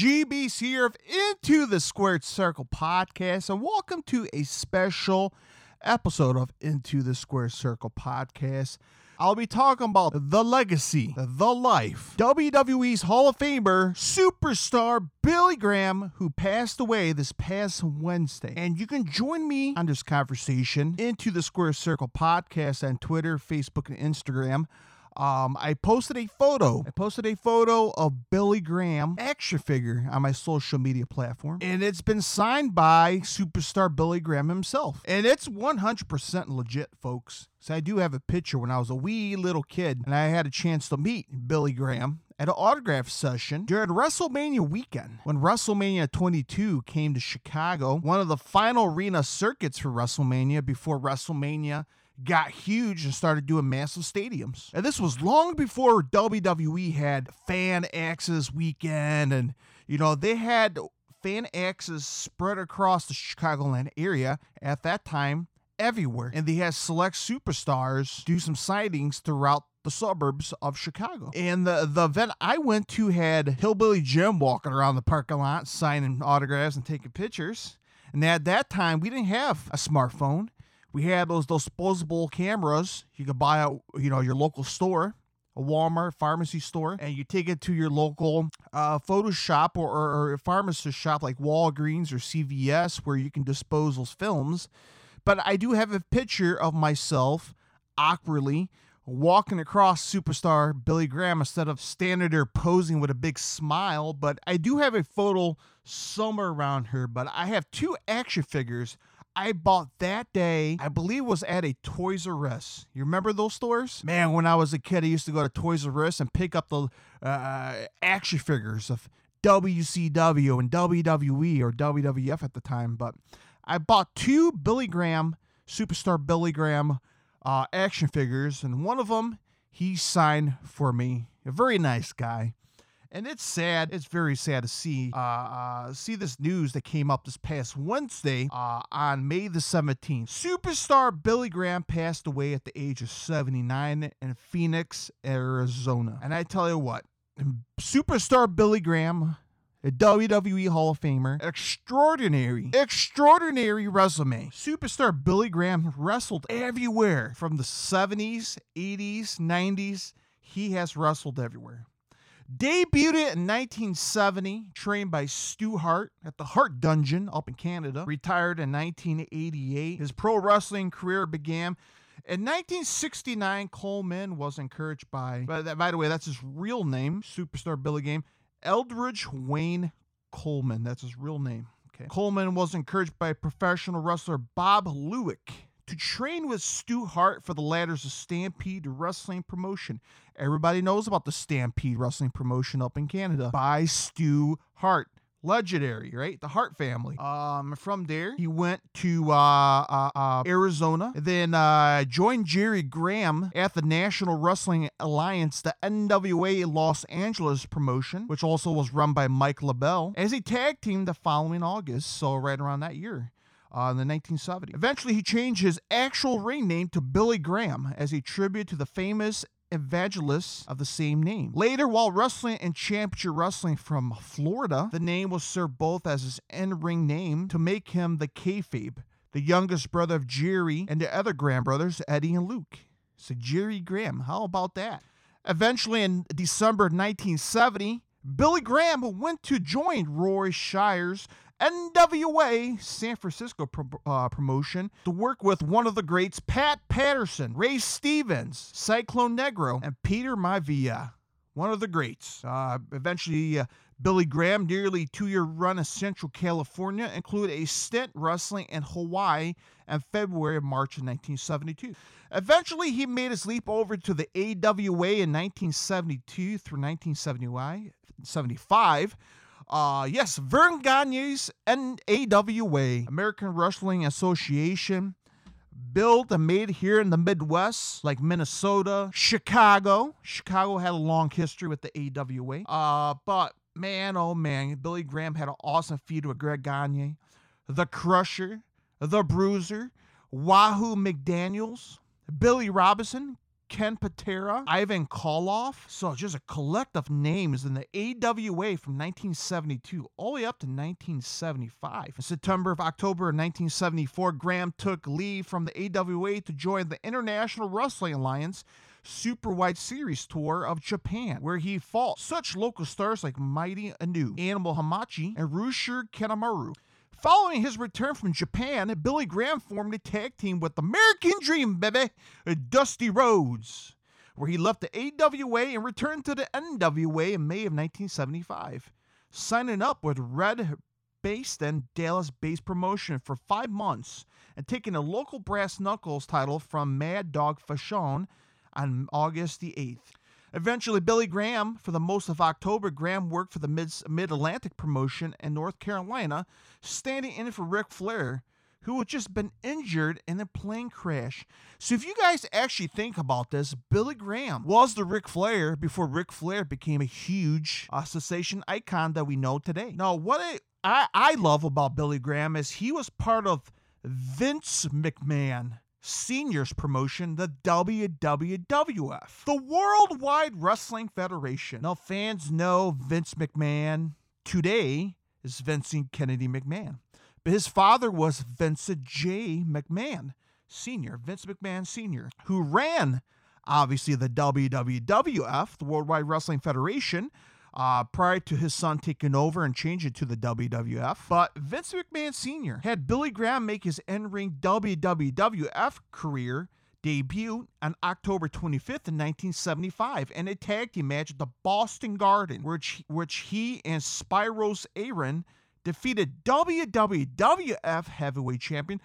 GB's here of Into the Squared Circle podcast, and welcome to a special episode of Into the Squared Circle podcast. I'll be talking about the legacy, the life, WWE's Hall of Famer, superstar Billy Graham, who passed away this past Wednesday. And you can join me on this conversation into the Square Circle podcast on Twitter, Facebook, and Instagram. Um, I posted a photo. I posted a photo of Billy Graham action figure on my social media platform, and it's been signed by superstar Billy Graham himself. And it's 100% legit, folks. So I do have a picture when I was a wee little kid, and I had a chance to meet Billy Graham at an autograph session during WrestleMania weekend. When WrestleMania 22 came to Chicago, one of the final arena circuits for WrestleMania before WrestleMania got huge and started doing massive stadiums. And this was long before WWE had fan access weekend and you know they had fan access spread across the Chicagoland area at that time everywhere. And they had select superstars do some sightings throughout the suburbs of Chicago. And the, the event I went to had Hillbilly Jim walking around the parking lot signing autographs and taking pictures. And at that time, we didn't have a smartphone we had those disposable cameras you could buy at you know your local store a walmart pharmacy store and you take it to your local uh, photoshop or, or, or pharmacist shop like walgreens or cvs where you can dispose those films but i do have a picture of myself awkwardly walking across superstar Billy Graham instead of standing there posing with a big smile. But I do have a photo somewhere around here. But I have two action figures I bought that day, I believe was at a Toys R Us. You remember those stores? Man, when I was a kid, I used to go to Toys R Us and pick up the uh, action figures of WCW and WWE or WWF at the time. But I bought two Billy Graham, superstar Billy Graham uh, action figures, and one of them he signed for me. A very nice guy and it's sad. It's very sad to see uh, uh, see this news that came up this past Wednesday uh, on May the 17th. Superstar Billy Graham passed away at the age of 79 in Phoenix, Arizona. And I tell you what, superstar Billy Graham a WWE Hall of Famer, extraordinary, extraordinary resume. Superstar Billy Graham wrestled everywhere from the 70s, 80s, 90s. He has wrestled everywhere. Debuted in 1970, trained by Stu Hart at the Hart Dungeon up in Canada. Retired in 1988. His pro wrestling career began in 1969. Coleman was encouraged by, by, by the way, that's his real name, superstar Billy Graham, Eldridge Wayne Coleman. That's his real name. Okay. Coleman was encouraged by professional wrestler Bob Lueck to train with Stu Hart for the latter's Stampede Wrestling promotion. Everybody knows about the Stampede Wrestling promotion up in Canada by Stu Hart. Legendary, right? The Hart family. Um, from there, he went to uh, uh, uh, Arizona, then uh, joined Jerry Graham at the National Wrestling Alliance, the NWA Los Angeles promotion, which also was run by Mike LeBell, as he tag team the following August, so right around that year uh, in the 1970s. Eventually, he changed his actual ring name to Billy Graham as a tribute to the famous evangelist of the same name. Later, while wrestling in Championship Wrestling from Florida, the name was served both as his in-ring name to make him the kayfabe, the youngest brother of Jerry and the other Graham brothers, Eddie and Luke. So Jerry Graham, how about that? Eventually, in December 1970, Billy Graham went to join Roy Shire's NWA San Francisco pro- uh, promotion to work with one of the greats, Pat Patterson, Ray Stevens, Cyclone Negro, and Peter Maivia. One of the greats. Uh, eventually, uh, Billy Graham, nearly two-year run in Central California, included a stint wrestling in Hawaii in February and March of 1972. Eventually, he made his leap over to the AWA in 1972 through 1975, uh, yes, Verne Gagne's NAWA, American Wrestling Association, built and made here in the Midwest, like Minnesota, Chicago. Chicago had a long history with the AWA. Uh, but man, oh man, Billy Graham had an awesome feud with Greg Gagne, the Crusher, the Bruiser, Wahoo McDaniels, Billy Robinson, Ken Patera, Ivan Koloff. So just a collective names in the AWA from 1972 all the way up to 1975. In September of October of 1974, Graham took leave from the AWA to join the International Wrestling Alliance Super Wide Series tour of Japan, where he fought such local stars like Mighty Inoue, Animal Hamaguchi, and Rushir Kanemaru. Following his return from Japan, Billy Graham formed a tag team with American Dream, baby, Dusty Rhodes, where he left the AWA and returned to the NWA in May of 1975, signing up with Red based and Dallas based promotion for five months and taking a local brass knuckles title from Mad Dog Vachon on August the 8th. Eventually, Billy Graham, for the most of October, Graham worked for the Mid Atlantic promotion in North Carolina, standing in for Ric Flair, who had just been injured in a plane crash. So, if you guys actually think about this, Billy Graham was the Ric Flair before Ric Flair became a huge uh, cessation icon that we know today. Now, what I, I, I love about Billy Graham is he was part of Vince McMahon Seniors promotion, the WWWF, the Worldwide Wrestling Federation. Now, fans know Vince McMahon today is Vincent Kennedy McMahon, but his father was Vincent J. McMahon Sr., Vince McMahon Sr., who ran obviously the WWWF, the Worldwide Wrestling Federation, uh, prior to his son taking over and changing to the WWF. But Vince McMahon Sr. had Billy Graham make his in ring WWF career debut on October 25th in 1975 in a tag team match at the Boston Garden, which, which he and Spiros Arion defeated WWF heavyweight champion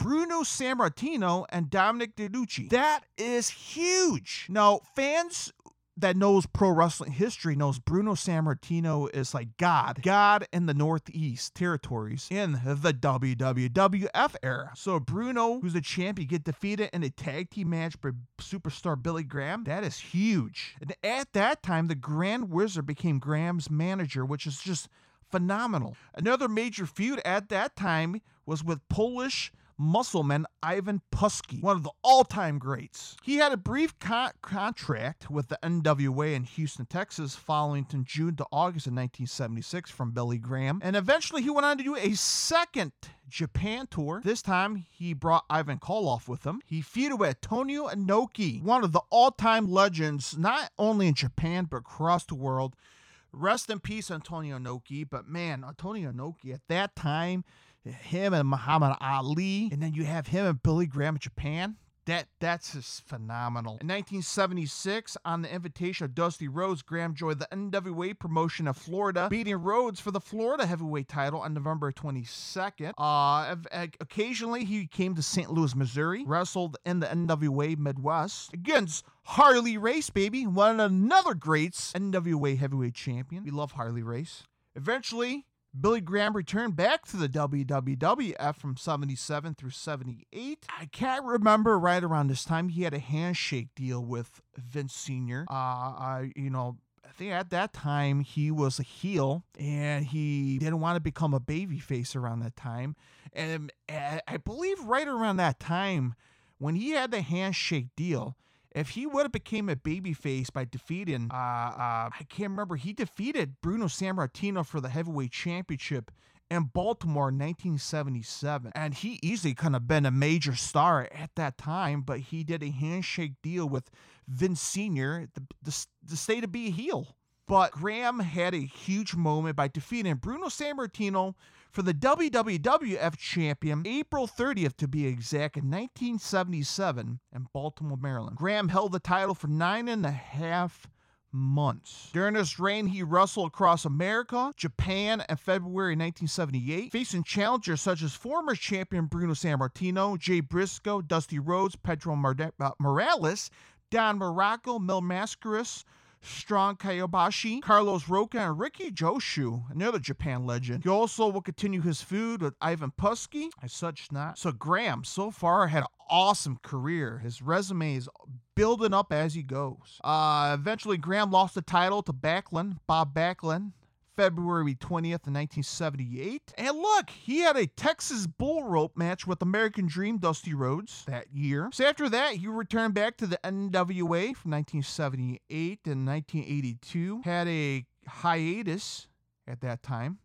Bruno Sammartino and Dominic DeNucci. That is huge. Now, fans that knows pro wrestling history knows Bruno Sammartino is like God, God in the Northeast territories in the WWF era. So Bruno, who's the champion, get defeated in a tag team match by superstar Billy Graham. That is huge. And at that time, the Grand Wizard became Graham's manager, which is just phenomenal. Another major feud at that time was with Polish muscleman Ivan Putski, one of the all time greats. He had a brief con- contract with the NWA in Houston, Texas, following from June to August of 1976 from Billy Graham, and eventually he went on to do a second Japan tour. This time he brought Ivan Koloff with him. He feuded with Antonio Inoki, one of the all time legends, not only in Japan but across the world. Rest in peace, Antonio Inoki. But man, Antonio Inoki at that time, him and Muhammad Ali, and then you have him and Billy Graham in Japan. That that's just phenomenal. In 1976, on the invitation of Dusty Rhodes, Graham joined the NWA promotion of Florida, beating Rhodes for the Florida heavyweight title on November 22nd. Uh, occasionally, he came to St. Louis, Missouri, wrestled in the NWA Midwest against Harley Race, baby, one of another greats, NWA heavyweight champion. We love Harley Race. Eventually, Billy Graham returned back to the WWF from 77 through 78. I can't remember right around this time he had a handshake deal with Vince Sr. Uh, I, you know, I think at that time he was a heel and he didn't want to become a baby face around that time. And I believe right around that time when he had the handshake deal, if he would have became a babyface by defeating, uh, uh, I can't remember, he defeated Bruno Sammartino for the heavyweight championship in Baltimore in 1977. And he easily could have been a major star at that time, but he did a handshake deal with Vince Sr. The, the, the state to be heel. But Graham had a huge moment by defeating Bruno Sammartino for the WWF champion April 30th to be exact in 1977 in Baltimore, Maryland. Graham held the title for nine and a half months. During this reign, he wrestled across America, Japan, and February 1978, facing challengers such as former champion Bruno Sammartino, Jack Brisco, Dusty Rhodes, Pedro uh, Morales, Don Muraco, Mil Mascaras, Strong Kobayashi, Carlos Rocha, and Riki Choshu, another Japan legend. He also will continue his feud with Ivan Putski and such not. So Graham, so far, had an awesome career. His resume is building up as he goes. Uh, eventually, Graham lost the title to Backlund, Bob Backlund, February 20th, 1978. And look, he had a Texas bull rope match with American Dream Dusty Rhodes that year. So after that, he returned back to the NWA from 1978 and 1982. Had a hiatus at that time.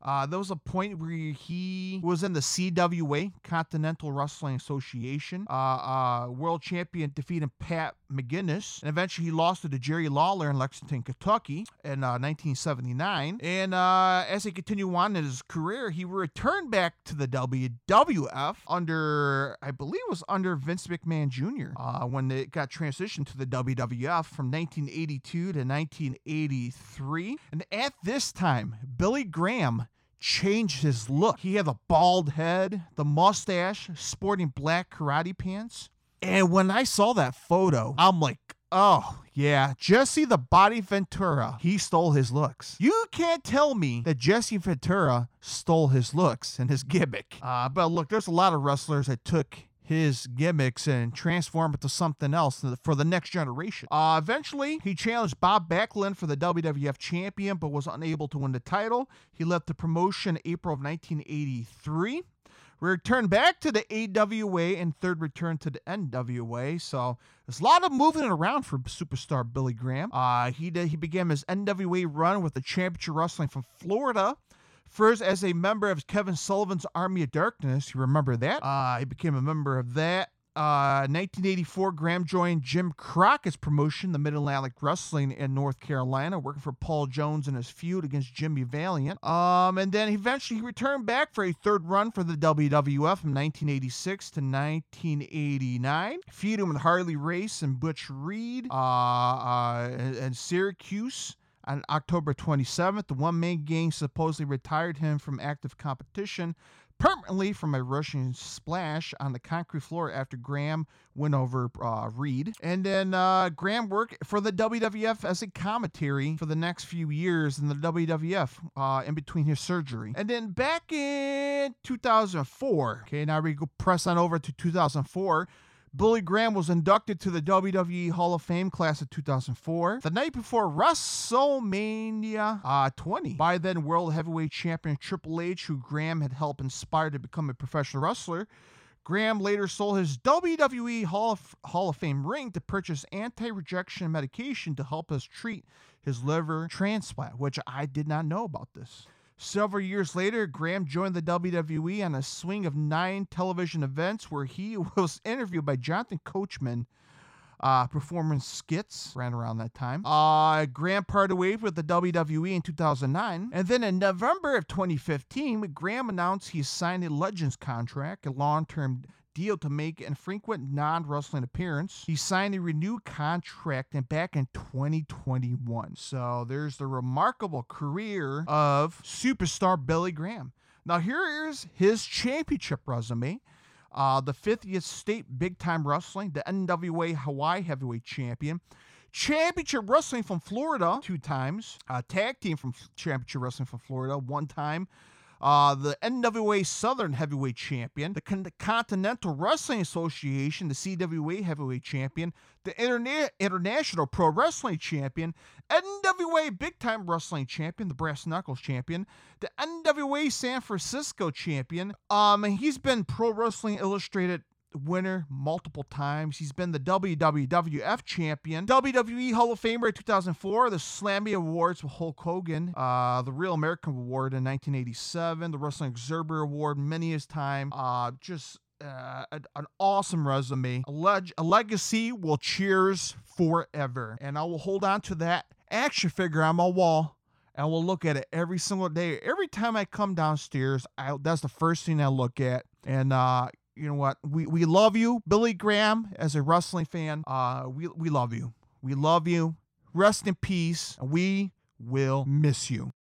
Uh, there was a point where he was in the CWA, Continental Wrestling Association, uh, uh, world champion, defeating Pat McGuinness. And eventually he lost to Jerry Lawler in Lexington, Kentucky in 1979. Uh, and uh, as he continued on in his career, he returned back to the WWF under, I believe it was under Vince McMahon Jr. Uh, when it got transitioned to the WWF from 1982 to 1983. And at this time, Billy Graham changed his look. He had a bald head, the mustache, sporting black karate pants. And when I saw that photo, I'm like, oh, yeah, Jesse the Body Ventura, he stole his looks. You can't tell me that Jesse Ventura stole his looks and his gimmick. Uh, but look, there's a lot of wrestlers that took his gimmicks and transform it to something else for the next generation. Uh, eventually, he challenged Bob Backlund for the WWF champion, but was unable to win the title. He left the promotion April of 1983 returned back to the AWA and third return to the NWA. So there's a lot of moving around for superstar Billy Graham. Uh, he did, he began his NWA run with the Championship Wrestling from Florida First, as a member of Kevin Sullivan's Army of Darkness, you remember that? Uh, he became a member of that. Uh, 1984, Graham joined Jim Crockett's promotion, the Mid Atlantic Wrestling in North Carolina, working for Paul Jones in his feud against Jimmy Valiant. Um, and then eventually he returned back for a third run for the WWF from 1986 to 1989, feuding with Harley Race and Butch Reed uh, uh, and, and Syracuse. On October 27th, the one man gang supposedly retired him from active competition permanently from a Russian splash on the concrete floor after Graham went over uh, Reed. And then uh, Graham worked for the WWF as a commentary for the next few years in the WWF uh, in between his surgery. And then back in 2004, okay, now we go press on over to 2004. Billy Graham was inducted to the WWE Hall of Fame class of 2004, the night before WrestleMania uh, 20, by then World Heavyweight Champion Triple H, who Graham had helped inspire to become a professional wrestler. Graham later sold his WWE Hall of, Hall of Fame ring to purchase anti rejection medication to help us treat his liver transplant, which I did not know about this. Several years later, Graham joined the WWE on a swing of nine television events where he was interviewed by Jonathan Coachman. Uh, performing skits ran around that time. Uh, Graham parted ways with the WWE in 2009. And then in November of 2015, Graham announced he signed a Legends contract, a long term deal to make an frequent non wrestling appearance. He signed a renewed contract and back in 2021. So there's the remarkable career of superstar Billy Graham. Now, here is his championship resume. Uh, the 50th State Big Time Wrestling, the NWA Hawaii Heavyweight Champion, Championship Wrestling from Florida two times, uh, Tag Team from Championship Wrestling from Florida one time, uh, the NWA Southern Heavyweight Champion, the Con- Continental Wrestling Association, the CWA Heavyweight Champion, the Interna- International Pro Wrestling Champion, NWA Big Time Wrestling Champion, the Brass Knuckles Champion, the NWA San Francisco Champion. Um, he's been Pro Wrestling Illustrated winner multiple times. He's been the WWF champion, WWE Hall of Famer in 2004, the Slammy Awards with Hulk Hogan, uh, the Real American Award in 1987, the Wrestling Observer Award many his time. Uh, just uh, an awesome resume. A, leg- a legacy will cheers forever. And I will hold on to that action figure on my wall and we'll look at it every single day. Every time I come downstairs, I, that's the first thing I look at. And uh, you know what? We we love you, Billy Graham, as a wrestling fan. Uh, we we love you. We love you. Rest in peace. We will miss you.